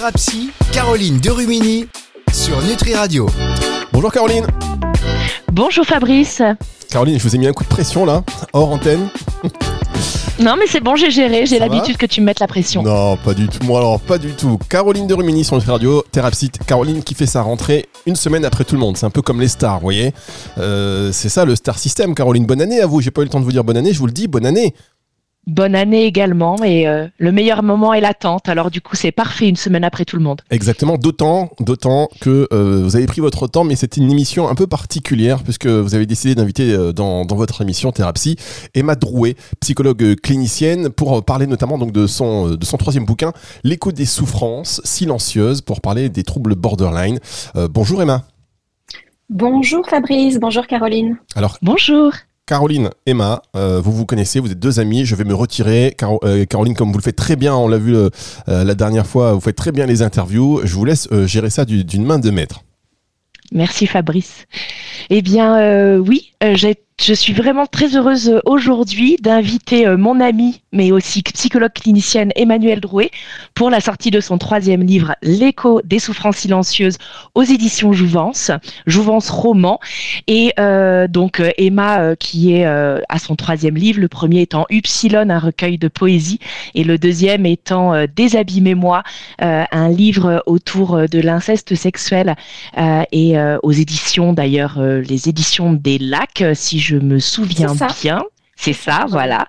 Thérapie, Caroline Derumini sur Nutri Radio. Bonjour Caroline. Bonjour Fabrice. Caroline, je vous ai mis un coup de pression là, hors antenne. Non mais c'est bon, j'ai géré, j'ai l'habitude que tu me mettes la pression. Non, pas du tout. Moi alors, pas du tout. Caroline de Rumini sur Nutri Radio, Thérapsite. Caroline qui fait sa rentrée une semaine après tout le monde. C'est un peu comme les stars, vous voyez. Euh, c'est ça le star system. Caroline, bonne année à vous. J'ai pas eu le temps de vous dire bonne année, je vous le dis, bonne année. Bonne année également et euh, le meilleur moment est l'attente. Alors du coup c'est parfait une semaine après tout le monde. Exactement, d'autant, d'autant que euh, vous avez pris votre temps, mais c'était une émission un peu particulière puisque vous avez décidé d'inviter euh, dans, dans, votre émission Thérapie Emma Drouet, psychologue clinicienne, pour parler notamment donc de son de son troisième bouquin, l'écho des souffrances silencieuses, pour parler des troubles borderline. bonjour Emma. Bonjour Fabrice, bonjour Caroline. Alors bonjour. Caroline, Emma, euh, vous vous connaissez, vous êtes deux amies, je vais me retirer. Euh, Caroline, comme vous le faites très bien, on l'a vu euh, la dernière fois, vous faites très bien les interviews. Je vous laisse gérer ça d'une main de maître. Merci Fabrice. Eh bien oui, j'ai je suis vraiment très heureuse euh, aujourd'hui d'inviter euh, mon amie, mais aussi psychologue clinicienne Emmanuelle Drouet pour la sortie de son troisième livre, L'écho des souffrances silencieuses aux éditions Jouvence, Jouvence roman. Et euh, donc Emma qui est à son troisième livre, le premier étant Upsilon, un recueil de poésie, et le deuxième étant Désabîmez-moi, un livre autour de l'inceste sexuel et aux éditions d'ailleurs, les éditions des lacs, si je je me souviens bien. C'est ça, voilà.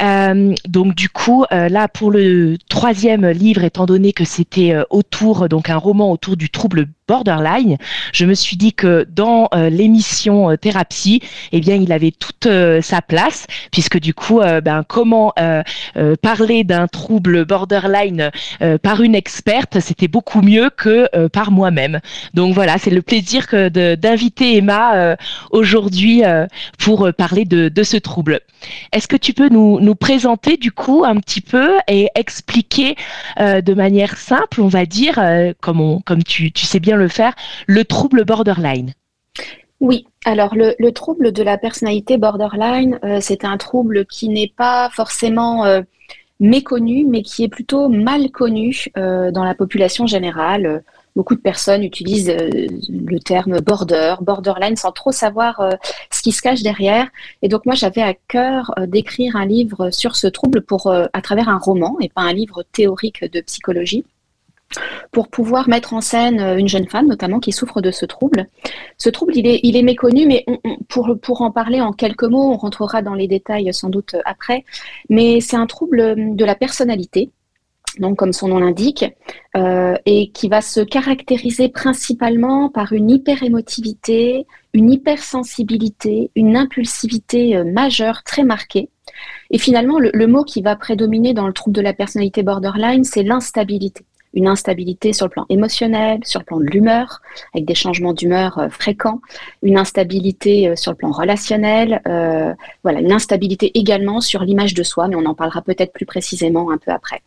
Euh, donc du coup, euh, là pour le troisième livre, étant donné que c'était euh, autour, donc un roman autour du trouble borderline, je me suis dit que dans l'émission thérapie, eh bien, il avait toute sa place, puisque du coup, ben comment parler d'un trouble borderline par une experte, c'était beaucoup mieux que par moi-même. Donc voilà, c'est le plaisir que d'inviter Emma aujourd'hui pour parler de, ce trouble. Est-ce que tu peux nous, nous, présenter du coup un petit peu et expliquer euh, de manière simple, on va dire, euh, comme, comme tu, sais bien le faire, le trouble borderline. Oui, alors le, trouble de la personnalité borderline, euh, c'est un trouble qui n'est pas forcément méconnu, mais qui est plutôt mal connu dans la population générale. Beaucoup de personnes utilisent euh, le terme border, borderline, sans trop savoir euh, ce qui se cache derrière. Et donc moi, j'avais à cœur euh, d'écrire un livre sur ce trouble pour, à travers un roman et pas un livre théorique de psychologie pour pouvoir mettre en scène une jeune femme, notamment, qui souffre de ce trouble. Ce trouble, il est, il est méconnu, mais pour, pour en parler en quelques mots, on rentrera dans les détails sans doute après, mais c'est un trouble de la personnalité donc comme son nom l'indique, euh, et qui va se caractériser principalement par une hyperémotivité, une hypersensibilité, une impulsivité euh, majeure très marquée. Et finalement, le, mot qui va prédominer dans le trouble de la personnalité borderline, c'est l'instabilité. Une instabilité sur le plan émotionnel, sur le plan de l'humeur, avec des changements d'humeur euh, fréquents, une instabilité sur le plan relationnel, voilà, une instabilité également sur l'image de soi, mais on en parlera peut-être plus précisément un peu après.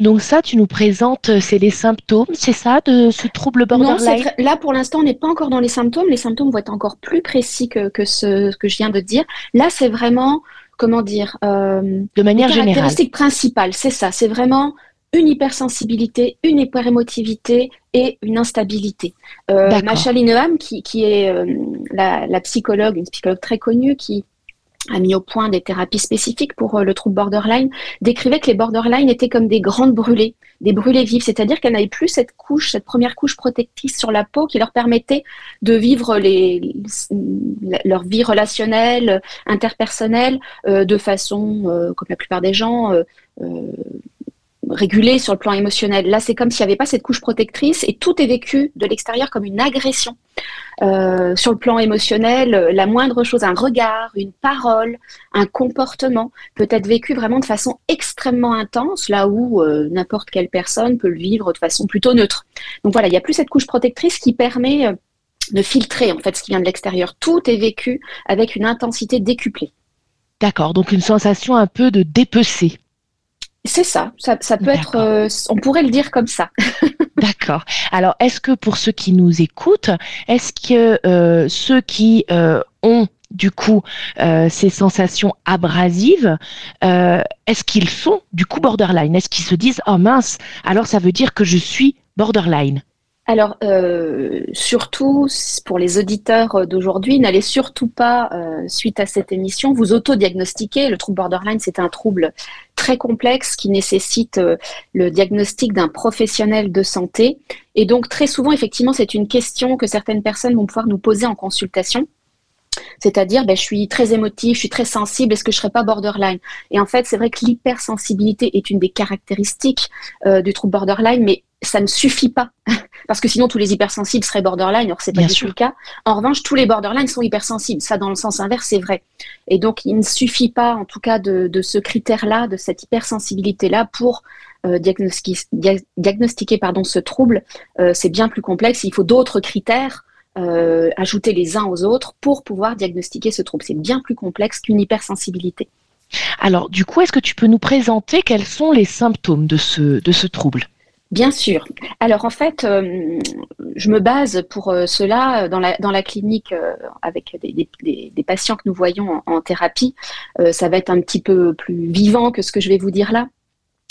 Donc ça, tu nous présentes, euh, c'est les symptômes, c'est ça, de ce trouble borderline non, Là, pour l'instant, on n'est pas encore dans les symptômes. Les symptômes vont être encore plus précis que, ce que je viens de dire. Là, c'est vraiment, comment dire euh, De manière générale. Caractéristique principale, c'est ça. C'est vraiment une hypersensibilité, une hyperémotivité et une instabilité. Euh, Macha qui, qui est euh, la, la, psychologue, une psychologue très connue, qui a mis au point des thérapies spécifiques pour euh, le trouble borderline, décrivait que les borderline étaient comme des grandes brûlées, des brûlées vives, c'est-à-dire qu'elles n'avaient plus cette couche, cette première couche protectrice sur la peau qui leur permettait de vivre les, leur vie relationnelle, interpersonnelle, euh, de façon, comme la plupart des gens, régulé sur le plan émotionnel. Là, c'est comme s'il n'y avait pas cette couche protectrice et tout est vécu de l'extérieur comme une agression. Euh, sur le plan émotionnel, la moindre chose, un regard, une parole, un comportement peut être vécu vraiment de façon extrêmement intense, là où euh, n'importe quelle personne peut le vivre de façon plutôt neutre. Donc voilà, il n'y a plus cette couche protectrice qui permet euh, de filtrer en fait ce qui vient de l'extérieur. Tout est vécu avec une intensité décuplée. D'accord, donc une sensation un peu de dépecer. C'est ça, ça, peut être, euh, on pourrait le dire comme ça. D'accord. Alors, est-ce que pour ceux qui nous écoutent, est-ce que euh, ceux qui euh, ont du coup ces sensations abrasives, est-ce qu'ils sont du coup borderline? Est-ce qu'ils se disent oh mince, alors ça veut dire que je suis borderline? Alors, euh, surtout pour les auditeurs d'aujourd'hui, n'allez surtout pas, euh, suite à cette émission, vous autodiagnostiquer. Le trouble borderline, c'est un trouble très complexe qui nécessite euh, le diagnostic d'un professionnel de santé. Et donc, très souvent, effectivement, c'est une question que certaines personnes vont pouvoir nous poser en consultation. C'est-à-dire, ben, je suis très émotive, je suis très sensible, est-ce que je ne serais pas borderline? Et en fait, c'est vrai que l'hypersensibilité est une des caractéristiques du trouble borderline, mais ça ne suffit pas parce que sinon tous les hypersensibles seraient borderline, or c'est pas du tout le cas. En revanche, tous les borderline sont hypersensibles. Ça, dans le sens inverse, c'est vrai. Et donc, il ne suffit pas, en tout cas, de, ce critère-là, de cette hypersensibilité-là, pour euh, diagnostiquer, pardon, ce trouble. Euh, c'est bien plus complexe. Il faut d'autres critères euh, ajoutés les uns aux autres pour pouvoir diagnostiquer ce trouble. C'est bien plus complexe qu'une hypersensibilité. Alors, du coup, est-ce que tu peux nous présenter quels sont les symptômes de ce, de ce trouble? Bien sûr. Alors en fait, euh, je me base pour euh, cela euh, dans la, dans la clinique avec des, patients que nous voyons en thérapie. ça va être un petit peu plus vivant que ce que je vais vous dire là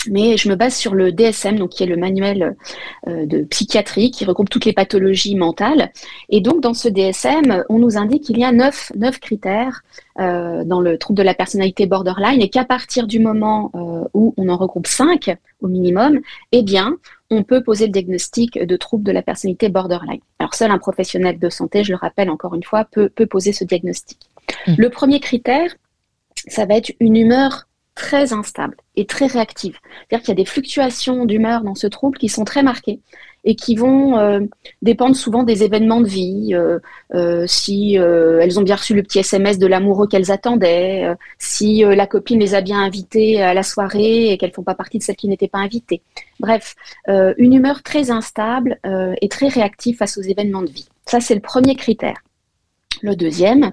mais je me base sur le DSM, donc qui est le manuel euh, de psychiatrie qui regroupe toutes les pathologies mentales. Et donc dans ce DSM, on nous indique qu'il y a neuf, neuf critères euh, dans le trouble de la personnalité borderline et qu'à partir du moment euh, où on en regroupe cinq au minimum, eh bien, on peut poser le diagnostic de trouble de la personnalité borderline. Alors seul un professionnel de santé, je le rappelle encore une fois, peut, peut poser ce diagnostic. Mmh. Le premier critère, ça va être une humeur très instable et très réactive. C'est-à-dire qu'il y a des fluctuations d'humeur dans ce trouble qui sont très marquées et qui vont euh, dépendre souvent des événements de vie, euh, euh, si elles ont bien reçu le petit SMS de l'amoureux qu'elles attendaient, si la copine les a bien invitées à la soirée et qu'elles font pas partie de celles qui n'étaient pas invitées. Bref, une humeur très instable et très réactive face aux événements de vie. Ça, c'est le premier critère. Le deuxième,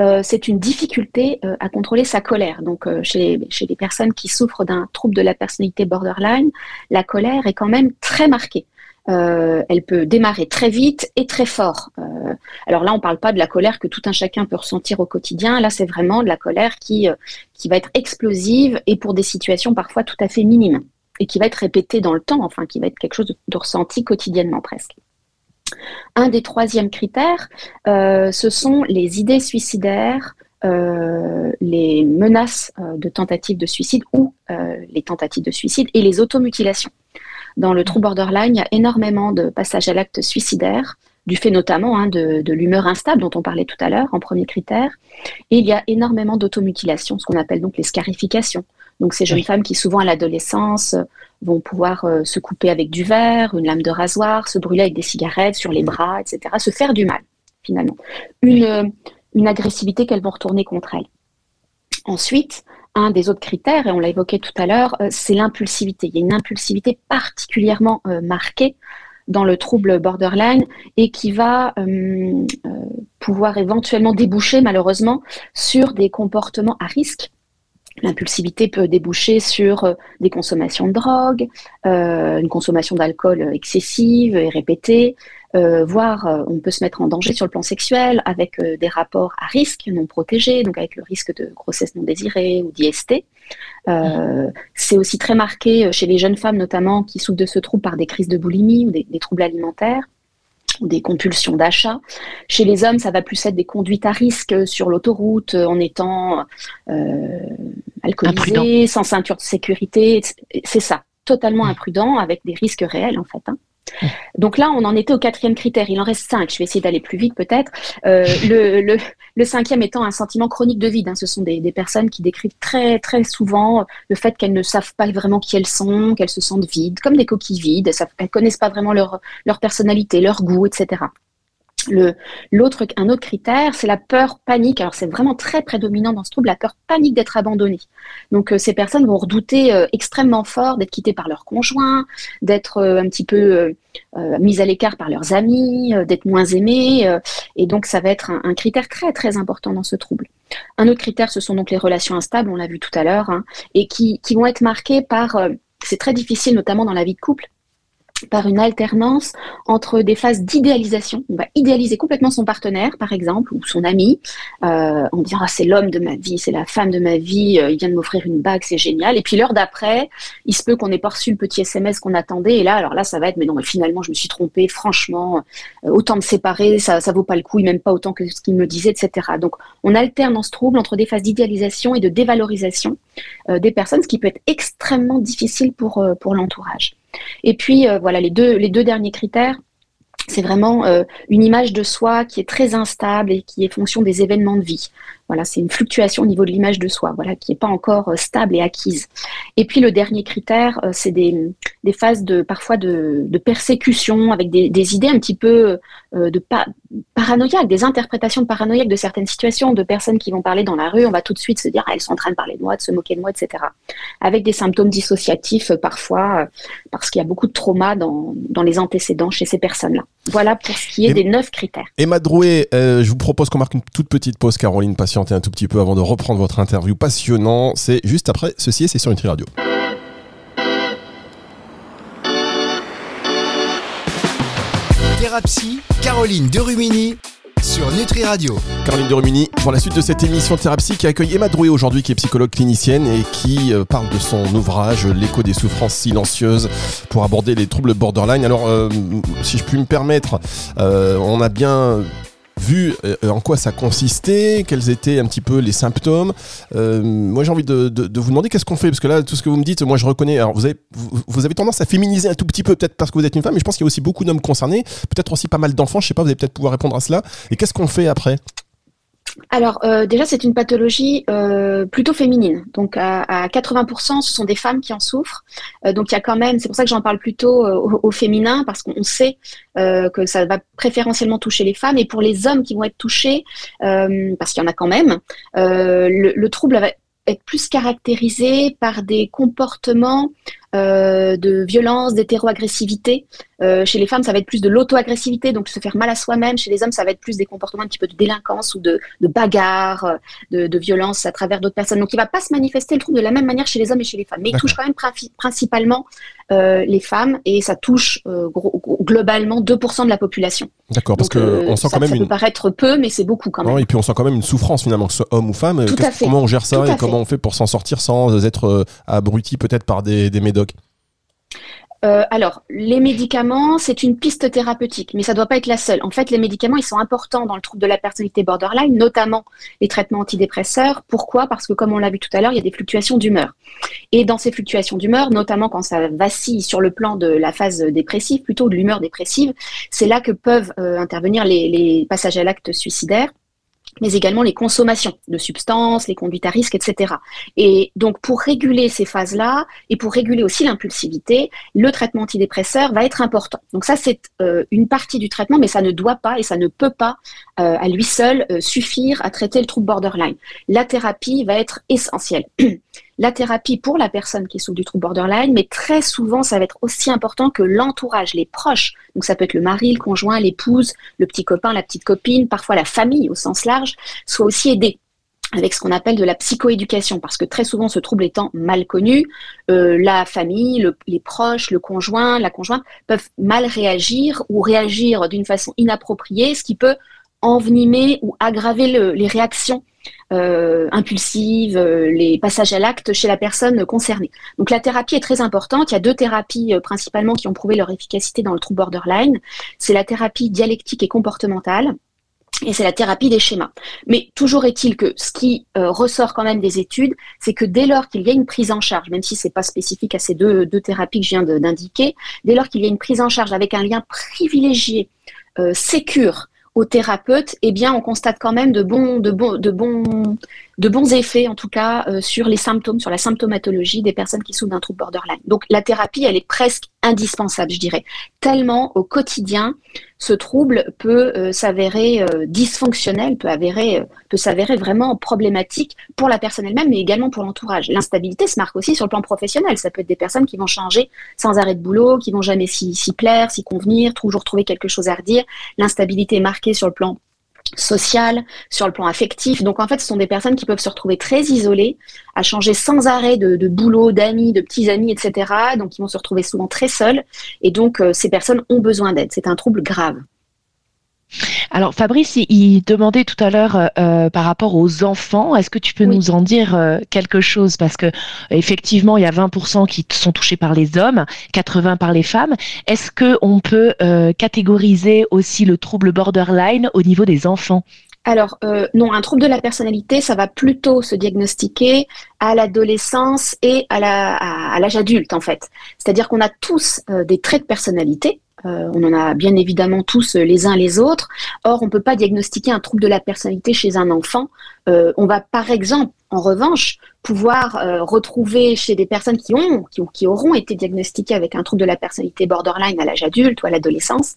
euh, c'est une difficulté euh, à contrôler sa colère. Donc, euh, chez, les personnes qui souffrent d'un trouble de la personnalité borderline, la colère est quand même très marquée. elle peut démarrer très vite et très fort. alors là, on ne parle pas de la colère que tout un chacun peut ressentir au quotidien. Là, c'est vraiment de la colère qui, qui va être explosive et pour des situations parfois tout à fait minimes et qui va être répétée dans le temps, enfin, qui va être quelque chose de ressenti quotidiennement presque. Un des troisièmes critères, euh, ce sont les idées suicidaires, euh, les menaces euh, de tentatives de suicide ou les tentatives de suicide et les automutilations. Dans le trouble borderline, il y a énormément de passages à l'acte suicidaire, du fait notamment hein, de, de l'humeur instable dont on parlait tout à l'heure en premier critère. Et il y a énormément d'automutilations, ce qu'on appelle donc les scarifications. Donc ces jeunes femmes qui souvent à l'adolescence vont pouvoir euh, se couper avec du verre, une lame de rasoir, se brûler avec des cigarettes sur les bras, etc. Se faire du mal, finalement. Une, euh, une agressivité qu'elles vont retourner contre elles. Ensuite, un des autres critères, et on l'a évoqué tout à l'heure, euh, c'est l'impulsivité. Il y a une impulsivité particulièrement marquée dans le trouble borderline et qui va pouvoir éventuellement déboucher malheureusement sur des comportements à risque L'impulsivité peut déboucher sur euh, des consommations de drogue, euh, une consommation d'alcool excessive et répétée, euh, voire on peut se mettre en danger sur le plan sexuel avec des rapports à risque non protégés, donc avec le risque de grossesse non désirée ou d'IST. c'est aussi très marqué chez les jeunes femmes notamment qui souffrent de ce trouble par des crises de boulimie ou des troubles alimentaires des compulsions d'achat. Chez les hommes, ça va plus être des conduites à risque sur l'autoroute euh, en étant euh, alcoolisé, sans ceinture de sécurité. C'est ça, totalement mmh. imprudent avec des risques réels en fait. Hein. Donc là, on en était au quatrième critère. Il en reste cinq. Je vais essayer d'aller plus vite peut-être. Euh, le, cinquième étant un sentiment chronique de vide. Hein. Ce sont des, personnes qui décrivent très très souvent le fait qu'elles ne savent pas vraiment qui elles sont, qu'elles se sentent vides, comme des coquilles vides. Elles ne connaissent pas vraiment leur personnalité, leur goût, etc. L'autre, un autre critère, c'est la peur panique. Alors c'est vraiment très prédominant dans ce trouble, la peur panique d'être abandonné. Donc euh, ces personnes vont redouter euh, extrêmement fort d'être quittées par leur conjoint, d'être euh, un petit peu mises à l'écart par leurs amis, d'être moins aimées. et donc ça va être un, critère très très important dans ce trouble. Un autre critère, ce sont donc les relations instables, on l'a vu tout à l'heure, hein, et qui, qui, vont être marquées par, c'est très difficile notamment dans la vie de couple, par une alternance entre des phases d'idéalisation. On va idéaliser complètement son partenaire, par exemple, ou son ami, euh, on dira c'est l'homme de ma vie, c'est la femme de ma vie, euh, il vient de m'offrir une bague, c'est génial. Et puis l'heure d'après, il se peut qu'on ait pas reçu le petit SMS qu'on attendait, et là, alors là, ça va être, mais non, mais finalement, je me suis trompée, franchement, euh, autant me séparer, ça, ça vaut pas le coup, même pas autant que ce qu'il me disait, etc. Donc, on alterne dans ce trouble entre des phases d'idéalisation et de dévalorisation des personnes, ce qui peut être extrêmement difficile pour, pour l'entourage. Et puis, euh, voilà, les deux, derniers critères, c'est vraiment euh, une image de soi qui est très instable et qui est fonction des événements de vie. Voilà, c'est une fluctuation au niveau de l'image de soi, voilà, qui n'est pas encore euh, stable et acquise. Et puis le dernier critère, euh, c'est des, phases de parfois de, persécution avec des, idées un petit peu euh, de pa paranoïaques, des interprétations paranoïaques de certaines situations, de personnes qui vont parler dans la rue, on va tout de suite se dire ah, elles sont en train de parler de moi, de se moquer de moi, etc. Avec des symptômes dissociatifs parfois, parce qu'il y a beaucoup de trauma dans, dans les antécédents chez ces personnes-là. Voilà pour ce qui est des neuf critères. Emma Drouet, je vous propose qu'on marque une toute petite pause, Caroline Patient un tout petit peu avant de reprendre votre interview passionnant. C'est juste après ceci et c'est sur Nutri Radio. Thérapie, Caroline Derumini sur Nutri Radio. Caroline Derumini, pour la suite de cette émission Thérapie qui accueille Emma Drouet aujourd'hui, qui est psychologue clinicienne et qui euh, parle de son ouvrage L'écho des souffrances silencieuses pour aborder les troubles borderline. Alors, euh, si je puis me permettre, euh, on a bien vu euh, en quoi ça consistait, quels étaient un petit peu les symptômes. Euh, moi, j'ai envie de, vous demander qu'est-ce qu'on fait, parce que là, tout ce que vous me dites, moi, je reconnais. Alors, vous avez, vous, avez tendance à féminiser un tout petit peu, peut-être parce que vous êtes une femme, mais je pense qu'il y a aussi beaucoup d'hommes concernés, peut-être aussi pas mal d'enfants. Je sais pas, vous allez peut-être pouvoir répondre à cela. Et qu'est-ce qu'on fait après? Alors euh, déjà c'est une pathologie euh, plutôt féminine, donc à, 80% ce sont des femmes qui en souffrent. Euh, donc il y a quand même, c'est pour ça que j'en parle plutôt au, féminin parce qu'on sait que ça va préférentiellement toucher les femmes et pour les hommes qui vont être touchés, parce qu'il y en a quand même, le, le, trouble va être plus caractérisé par des comportements de violence, d'hétéroagressivité, euh, chez les femmes, ça va être plus de l'auto-agressivité, donc se faire mal à soi-même. Chez les hommes, ça va être plus des comportements un petit peu de délinquance ou de, de bagarre, euh, de, de, violence à travers d'autres personnes. Donc, il ne va pas se manifester le trouble de la même manière chez les hommes et chez les femmes. Mais il touche quand même principalement euh, les femmes et ça touche euh, globalement 2% de la population. D'accord, parce que euh, on sent quand même. Ça peut paraître peu, mais c'est beaucoup quand même. et puis on sent quand même une souffrance finalement, que ce soit homme ou femme. Comment on gère ça et comment on fait pour s'en sortir sans être abruti peut-être par des, des médocs euh, alors, les médicaments, c'est une piste thérapeutique, mais ça ne doit pas être la seule. En fait, les médicaments, ils sont importants dans le trouble de la personnalité borderline, notamment les traitements antidépresseurs. Pourquoi? Parce que, comme on l'a vu tout à l'heure, il y a des fluctuations d'humeur. Et dans ces fluctuations d'humeur, notamment quand ça vacille sur le plan de la phase dépressive, plutôt de l'humeur dépressive, c'est là que peuvent euh, intervenir les passages à l'acte suicidaire mais également les consommations de substances, les conduites à risque, etc. Et donc, pour réguler ces phases-là et pour réguler aussi l'impulsivité, le traitement antidépresseur va être important. Donc ça, c'est euh, une partie du traitement, mais ça ne doit pas et ça ne peut pas euh, à lui seul euh, suffire à traiter le trouble borderline. La thérapie va être essentielle. la thérapie pour la personne qui souffre du trouble borderline, mais très souvent, ça va être aussi important que l'entourage, les proches. Donc ça peut être le mari, le conjoint, l'épouse, le petit copain, la petite copine, parfois la famille au sens large, soit aussi aidé avec ce qu'on appelle de la psychoéducation, parce que très souvent, ce trouble étant mal connu, euh, la famille, les proches, le conjoint, la conjointe peuvent mal réagir ou réagir d'une façon inappropriée, ce qui peut envenimer ou aggraver les réactions euh, impulsives, euh, les passages à l'acte chez la personne concernée. Donc la thérapie est très importante. Il y a deux thérapies euh, principalement qui ont prouvé leur efficacité dans le trouble borderline. C'est la thérapie dialectique et comportementale. Et c'est la thérapie des schémas. Mais toujours est-il que ce qui ressort quand même des études, c'est que dès lors qu'il y a une prise en charge, même si c'est pas spécifique à ces deux, thérapies que je viens d'indiquer, dès lors qu'il y a une prise en charge avec un lien privilégié, euh, au thérapeute, eh bien, on constate quand même de bons, de bons, de bons, de bons effets, en tout cas, euh, sur les symptômes, sur la symptomatologie des personnes qui souffrent d'un trouble borderline. Donc, la thérapie, elle est presque indispensable, je dirais. Tellement au quotidien, ce trouble peut euh, s'avérer euh, dysfonctionnel, peut, avérer, peut s'avérer vraiment problématique pour la personne elle-même, mais également pour l'entourage. L'instabilité se marque aussi sur le plan professionnel. Ça peut être des personnes qui vont changer sans arrêt de boulot, qui vont jamais s'y plaire, s'y convenir, toujours trouver quelque chose à redire. L'instabilité est marquée sur le plan social, sur le plan affectif. Donc en fait, ce sont des personnes qui peuvent se retrouver très isolées, à changer sans arrêt de, boulot, d'amis, de petits amis, etc. Donc ils vont se retrouver souvent très seuls. Et donc euh, ces personnes ont besoin d'aide. C'est un trouble grave. Alors Fabrice, il, demandait tout à l'heure euh, euh, par rapport aux enfants, est-ce que tu peux nous en dire euh, quelque chose? Parce que effectivement, il y a 20% qui sont touchés par les hommes, 80% par les femmes. Est-ce que on peut catégoriser aussi le trouble borderline au niveau des enfants? Alors, non, un trouble de la personnalité, ça va plutôt se diagnostiquer à l'adolescence et à l'âge adulte, en fait. C'est-à-dire qu'on a tous des traits de personnalité, euh, on en a bien évidemment tous euh, les uns les autres. Or, on ne peut pas diagnostiquer un trouble de la personnalité chez un enfant. Euh, on va par exemple, en revanche, pouvoir retrouver chez des personnes qui ont, qui, auront été diagnostiquées avec un trouble de la personnalité borderline à l'âge adulte ou à l'adolescence,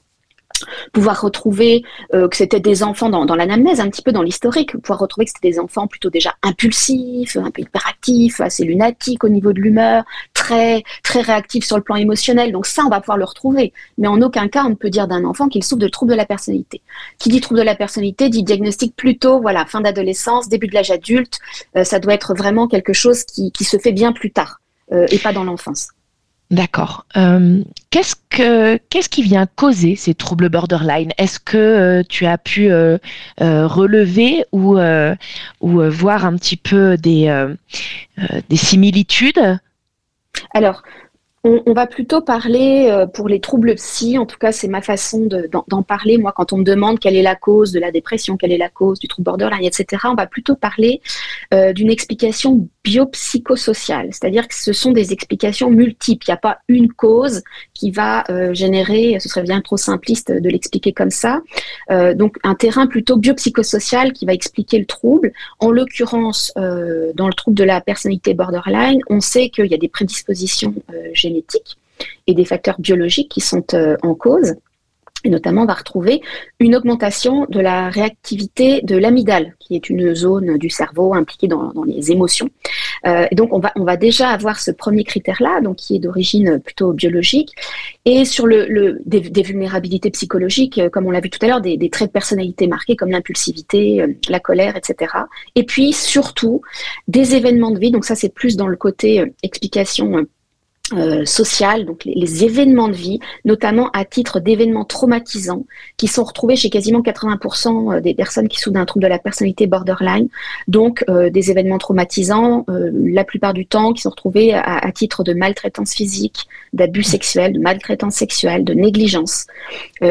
pouvoir retrouver euh, que c'était des enfants dans, l'anamnèse, un petit peu dans l'historique, pouvoir retrouver que c'était des enfants plutôt déjà impulsifs, un peu hyperactifs, assez lunatiques au niveau de l'humeur, très très réactifs sur le plan émotionnel. Donc ça, on va pouvoir le retrouver. Mais en aucun cas, on ne peut dire d'un enfant qu'il souffre de trouble de la personnalité. Qui dit trouble de la personnalité dit diagnostic plutôt, voilà, fin d'adolescence, début de l'âge adulte. Euh, ça doit être vraiment quelque chose qui, se fait bien plus tard euh, et pas dans l'enfance. D'accord. Euh, qu'est-ce que qu'est-ce qui vient causer ces troubles borderline? Est-ce que euh, tu as pu euh, relever ou ou voir un petit peu des des similitudes? Alors, on, va plutôt parler euh, pour les troubles psy, en tout cas c'est ma façon d'en parler. Moi, quand on me demande quelle est la cause de la dépression, quelle est la cause du trouble borderline, etc., on va plutôt parler euh, d'une explication biopsychosociale, c'est-à-dire que ce sont des explications multiples. Il n'y a pas une cause qui va euh, générer, ce serait bien trop simpliste de l'expliquer comme ça. donc un terrain plutôt biopsychosocial qui va expliquer le trouble. En l'occurrence, dans le trouble de la personnalité borderline, on sait qu'il y a des prédispositions générales et des facteurs biologiques qui sont euh, en cause. Et notamment, on va retrouver une augmentation de la réactivité de l'amygdale, qui est une zone du cerveau impliquée dans, les émotions. Euh, donc, on va, on va déjà avoir ce premier critère-là, donc qui est d'origine plutôt biologique. Et sur le, des, vulnérabilités psychologiques, euh, comme on l'a vu tout à l'heure, des, des, traits de personnalité marqués comme l'impulsivité, la colère, etc. Et puis, surtout, des événements de vie. Donc, ça, c'est plus dans le côté explication euh, sociales, donc les, événements de vie, notamment à titre d'événements traumatisants, qui sont retrouvés chez quasiment 80% euh, des personnes qui souffrent d'un trouble de la personnalité borderline. Donc euh, des événements traumatisants, la plupart du temps, qui sont retrouvés à, titre de maltraitance physique, d'abus sexuels, de maltraitance sexuelle, de négligence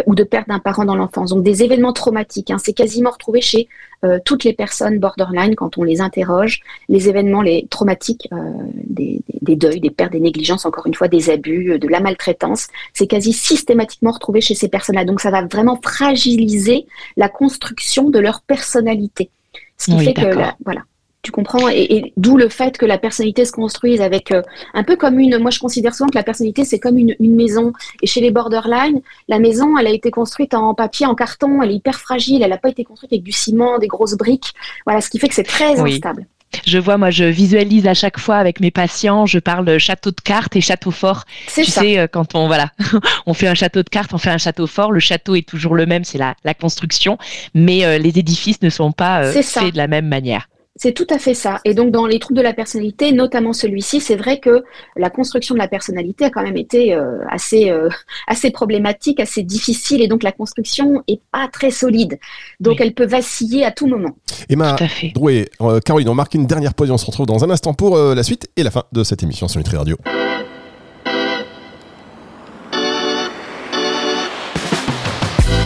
ou de perte d'un parent dans l'enfance. Donc des événements traumatiques. Hein, c'est quasiment retrouvé chez euh, toutes les personnes borderline, quand on les interroge, les événements les traumatiques, euh, des, deuils, des pertes, des négligences, encore une fois, des abus, euh, de la maltraitance, c'est quasi systématiquement retrouvé chez ces personnes-là. Donc ça va vraiment fragiliser la construction de leur personnalité. Ce qui fait que, voilà, tu comprends Et, d'où le fait que la personnalité se construise avec euh, un peu comme une. Moi, je considère souvent que la personnalité, c'est comme une, maison. Et chez les borderline, la maison, elle a été construite en papier, en carton, elle est hyper fragile, elle n'a pas été construite avec du ciment, des grosses briques. Voilà, ce qui fait que c'est très instable. Je vois, moi, je visualise à chaque fois avec mes patients, je parle château de cartes et château fort. Tu sais, euh, quand on, voilà, on fait un château de cartes, on fait un château fort, le château est toujours le même, c'est la, la construction, mais euh, les édifices ne sont pas faits de la même manière. C'est tout à fait ça. Et donc, dans les troubles de la personnalité, notamment celui-ci, c'est vrai que la construction de la personnalité a quand même été euh, assez, euh, assez problématique, assez difficile, et donc la construction est pas très solide. Donc, elle peut vaciller à tout moment. Emma Drouet, euh, Caroline, on marque une dernière pause et on se retrouve dans un instant pour la suite et la fin de cette émission sur Nutri Radio.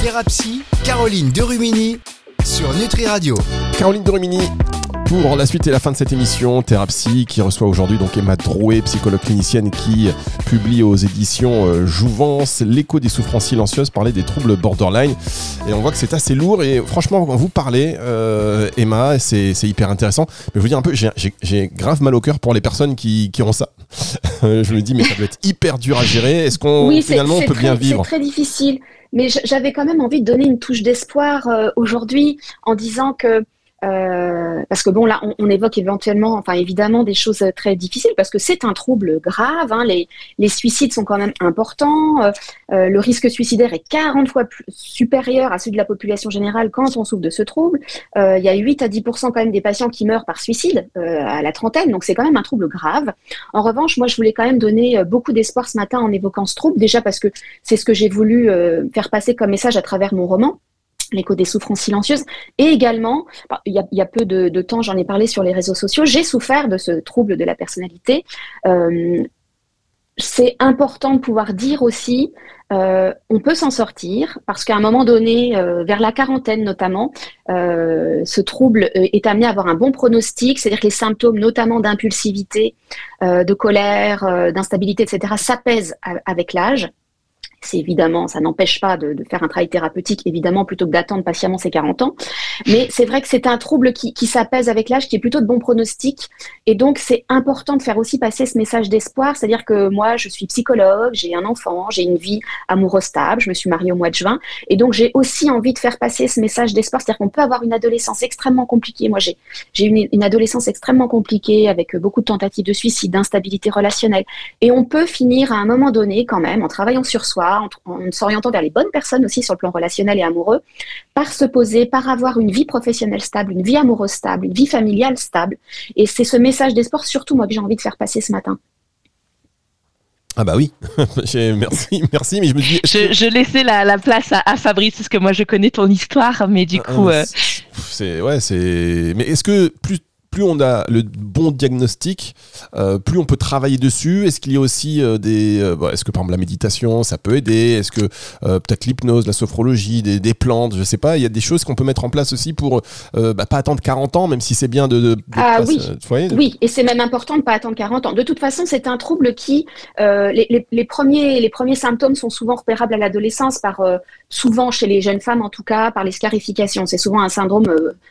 Thérapie, Caroline Derumini sur Nutri Radio. Caroline Derumini pour la suite et la fin de cette émission, Thérapie qui reçoit aujourd'hui donc Emma Drouet, psychologue clinicienne qui publie aux éditions euh, Jouvence l'écho des souffrances silencieuses, parler des troubles borderline. Et on voit que c'est assez lourd et franchement quand vous parlez, euh, Emma, c'est hyper intéressant. Mais je vous dire un peu, j'ai grave mal au cœur pour les personnes qui, ont ça. je me dis mais ça doit être hyper dur à gérer. Est-ce qu'on finalement on peut bien vivre C'est très difficile. Mais j'avais quand même envie de donner une touche d'espoir euh, aujourd'hui en disant que Euh, parce que bon, là, on, évoque éventuellement, enfin évidemment, des choses très difficiles parce que c'est un trouble grave. Hein, les, les, suicides sont quand même importants. Euh, euh, le risque suicidaire est 40 fois plus supérieur à celui de la population générale quand on souffre de ce trouble. Il y a 8 à 10% quand même des patients qui meurent par suicide à la trentaine, donc c'est quand même un trouble grave. En revanche, moi, je voulais quand même donner beaucoup d'espoir ce matin en évoquant ce trouble, déjà parce que c'est ce que j'ai voulu faire passer comme message à travers mon roman l'écho des souffrances silencieuses. Et également, bah, il y a, peu de, temps, j'en ai parlé sur les réseaux sociaux, j'ai souffert de ce trouble de la personnalité. Euh, c'est important de pouvoir dire aussi, euh, on peut s'en sortir, parce qu'à un moment donné, euh, vers la quarantaine notamment, ce trouble est amené à avoir un bon pronostic, c'est-à-dire que les symptômes, notamment d'impulsivité, de colère, d'instabilité, etc., s'apaisent avec l'âge. C'est évidemment, ça n'empêche pas de, faire un travail thérapeutique, évidemment, plutôt que d'attendre patiemment ses 40 ans. Mais c'est vrai que c'est un trouble qui, s'apaise avec l'âge, qui est plutôt de bon pronostic. Et donc, c'est important de faire aussi passer ce message d'espoir. C'est-à-dire que moi, je suis psychologue, j'ai un enfant, j'ai une vie amoureuse stable, je me suis mariée au mois de juin. Et donc, j'ai aussi envie de faire passer ce message d'espoir. C'est-à-dire qu'on peut avoir une adolescence extrêmement compliquée. Moi, j'ai une, une adolescence extrêmement compliquée avec beaucoup de tentatives de suicide, d'instabilité relationnelle. Et on peut finir à un moment donné, quand même, en travaillant sur soi, en, s'orientant vers les bonnes personnes aussi sur le plan relationnel et amoureux, par se poser, par avoir une vie professionnelle stable, une vie amoureuse stable, une vie familiale stable. Et c'est ce message d'espoir surtout moi que j'ai envie de faire passer ce matin. Ah bah oui, merci, merci, mais je me dis... Je, laissais la, place à, Fabrice, parce que moi je connais ton histoire, mais du ah, coup... Euh, c'est... Ouais, c'est... Mais est-ce que plus plus on a le bon diagnostic, euh, plus on peut travailler dessus. Est-ce qu'il y a aussi euh, des... Euh, est-ce que par exemple la méditation, ça peut aider? Est-ce que peut-être l'hypnose, la sophrologie, des, plantes, je sais pas, il y a des choses qu'on peut mettre en place aussi pour bah, pas attendre 40 ans, même si c'est bien de... de, ah oui, oui, et c'est même important de pas attendre 40 ans. De toute façon, c'est un trouble qui... Les, premiers, les premiers symptômes sont souvent repérables à l'adolescence par... souvent chez les jeunes femmes en tout cas, par les scarifications. C'est souvent un syndrome,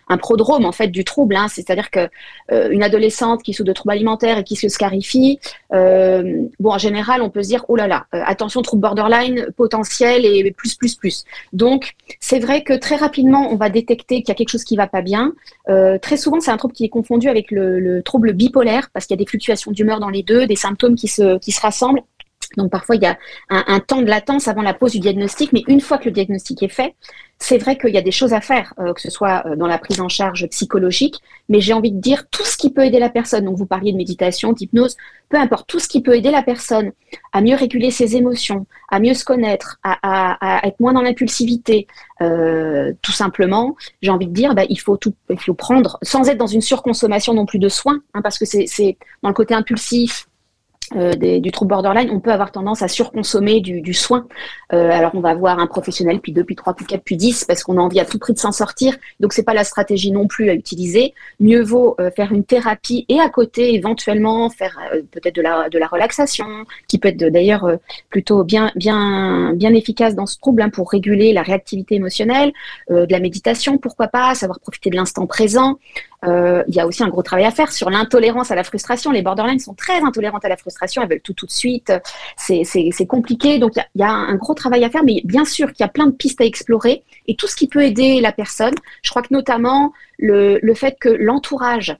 un prodrome en fait du trouble. Hein. C'est-à-dire que euh, une adolescente qui souffre de troubles alimentaires et qui se scarifie, euh, en général, on peut se dire, oh là là, euh, attention, trouble borderline potentiel et plus, plus, plus. Donc, c'est vrai que très rapidement, on va détecter qu'il y a quelque chose qui va pas bien. très souvent, c'est un trouble qui est confondu avec le, trouble bipolaire parce qu'il y a des fluctuations d'humeur dans les deux, des symptômes qui se rassemblent. Donc parfois, il y a un, temps de latence avant la pose du diagnostic, mais une fois que le diagnostic est fait, c'est vrai qu'il y a des choses à faire, euh, que ce soit euh, dans la prise en charge psychologique, mais j'ai envie de dire tout ce qui peut aider la personne. Donc vous parliez de méditation, d'hypnose, peu importe, tout ce qui peut aider la personne à mieux réguler ses émotions, à mieux se connaître, à, être moins dans l'impulsivité, euh, tout simplement, j'ai envie de dire, bah, il, faut tout, prendre, sans être dans une surconsommation non plus de soins, hein, parce que c'est dans le côté impulsif, euh, du trouble borderline, on peut avoir tendance à surconsommer du, soin. Euh, alors on va voir un professionnel puis deux, puis trois, puis quatre, puis dix, parce qu'on a envie à tout prix de s'en sortir. Donc c'est pas la stratégie non plus à utiliser. Mieux vaut euh, faire une thérapie et à côté éventuellement faire peut-être de la, de la relaxation, qui peut être d'ailleurs plutôt bien, bien, bien efficace dans ce trouble hein, pour réguler la réactivité émotionnelle, de la méditation, pourquoi pas, savoir profiter de l'instant présent. Euh, il y a aussi un gros travail à faire sur l'intolérance à la frustration. Les borderlines sont très intolérantes à la frustration, elles veulent tout tout de suite. C'est compliqué, donc il y, a un gros travail à faire, mais bien sûr qu'il y a plein de pistes à explorer et tout ce qui peut aider la personne. Je crois que notamment le, le fait que l'entourage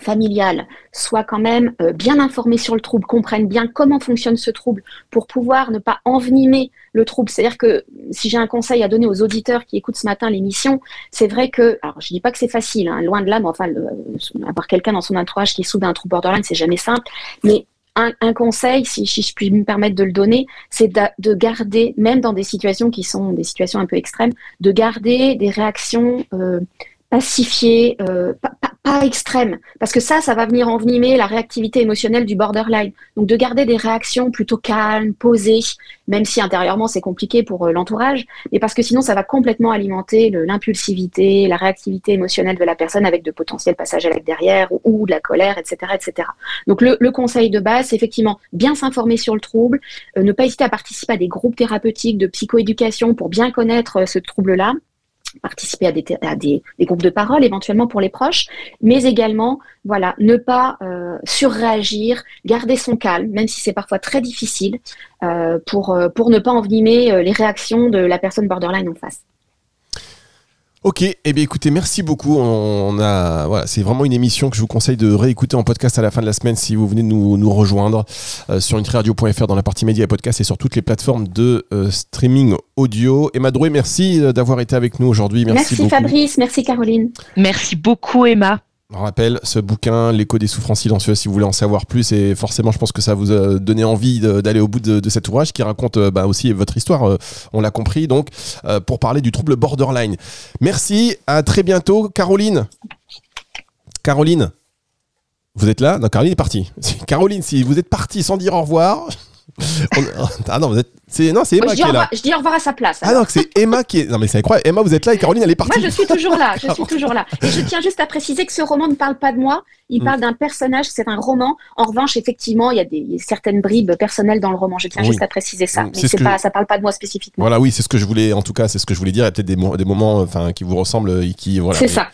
familiale soit quand même euh, bien informé sur le trouble, comprenne bien comment fonctionne ce trouble pour pouvoir ne pas envenimer le trouble. C'est-à-dire que si j'ai un conseil à donner aux auditeurs qui écoutent ce matin l'émission, c'est vrai que, alors je dis pas que c'est facile, hein, loin de là, mais enfin, avoir quelqu'un dans son entourage qui souffre d'un trouble borderline, c'est jamais simple, mais un, conseil, si, je puis me permettre de le donner, c'est de, garder, même dans des situations qui sont des situations un peu extrêmes, de garder des réactions euh, pacifié, euh, pas, pas, extrême, parce que ça, ça va venir envenimer la réactivité émotionnelle du borderline. Donc de garder des réactions plutôt calmes, posées, même si intérieurement c'est compliqué pour euh, l'entourage, mais parce que sinon ça va complètement alimenter l'impulsivité, la réactivité émotionnelle de la personne avec de potentiels passages à l'acte derrière ou, de la colère, etc., etc. Donc le, conseil de base, c'est effectivement bien s'informer sur le trouble, euh, ne pas hésiter à participer à des groupes thérapeutiques de psychoéducation pour bien connaître ce trouble-là participer à, des, groupes de parole éventuellement pour les proches, mais également voilà ne pas euh, surréagir, garder son calme, même si c'est parfois très difficile, euh, pour, euh, pour ne pas envenimer les réactions de la personne borderline en face. Ok, eh bien écoutez, merci beaucoup. On a, voilà, c'est vraiment une émission que je vous conseille de réécouter en podcast à la fin de la semaine si vous venez nous, nous rejoindre euh, sur nutriradio.fr dans la partie médias et podcasts et sur toutes les plateformes de euh, streaming audio. Emma Drouet, merci euh, d'avoir été avec nous aujourd'hui. Merci, merci Fabrice, merci Caroline. Merci beaucoup Emma. On rappelle ce bouquin, L'écho des souffrances silencieuses, si vous voulez en savoir plus. Et forcément, je pense que ça vous a donné envie d'aller au bout de, cet ouvrage qui raconte euh, bah, aussi votre histoire, euh, on l'a compris, donc, euh, pour parler du trouble borderline. Merci, à très bientôt. Caroline Caroline Vous êtes là? Non, Caroline est partie. Caroline, si vous êtes partie sans dire au revoir. Ah non, vous êtes c'est non, c'est Emma qui est là. Je dis au revoir à sa place. Ah non, c'est Emma qui est. Non mais c'est incroyable. Emma, vous êtes là et Caroline, elle est partie. Moi, je suis toujours là. Je suis toujours là. Et je tiens juste à préciser que ce roman ne parle pas de moi. Il mm. parle d'un personnage. C'est un roman. En revanche, effectivement, il y a des certaines bribes personnelles dans le roman. Je tiens juste à préciser ça. Mm. Mais c'est pas, ça parle pas de moi spécifiquement. Voilà, oui, c'est ce que je voulais. En tout cas, c'est ce que je voulais dire. Il y a peut-être des, des moments, enfin, qui vous ressemblent et qui voilà. C'est ça.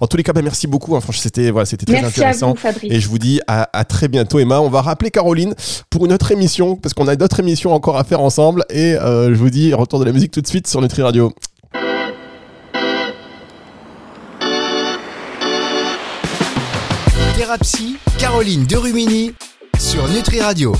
En tous les cas, ben, merci beaucoup. Hein. Franchement, c'était voilà, c'était très merci intéressant. À vous, Fabrice. Et je vous dis à, à très bientôt, Emma. On va rappeler Caroline pour une autre émission parce qu'on a d'autres émissions encore à faire ensemble et euh, je vous dis retour de la musique tout de suite sur Nutri Radio. Thérapie, Caroline Derumini sur Nutri Radio.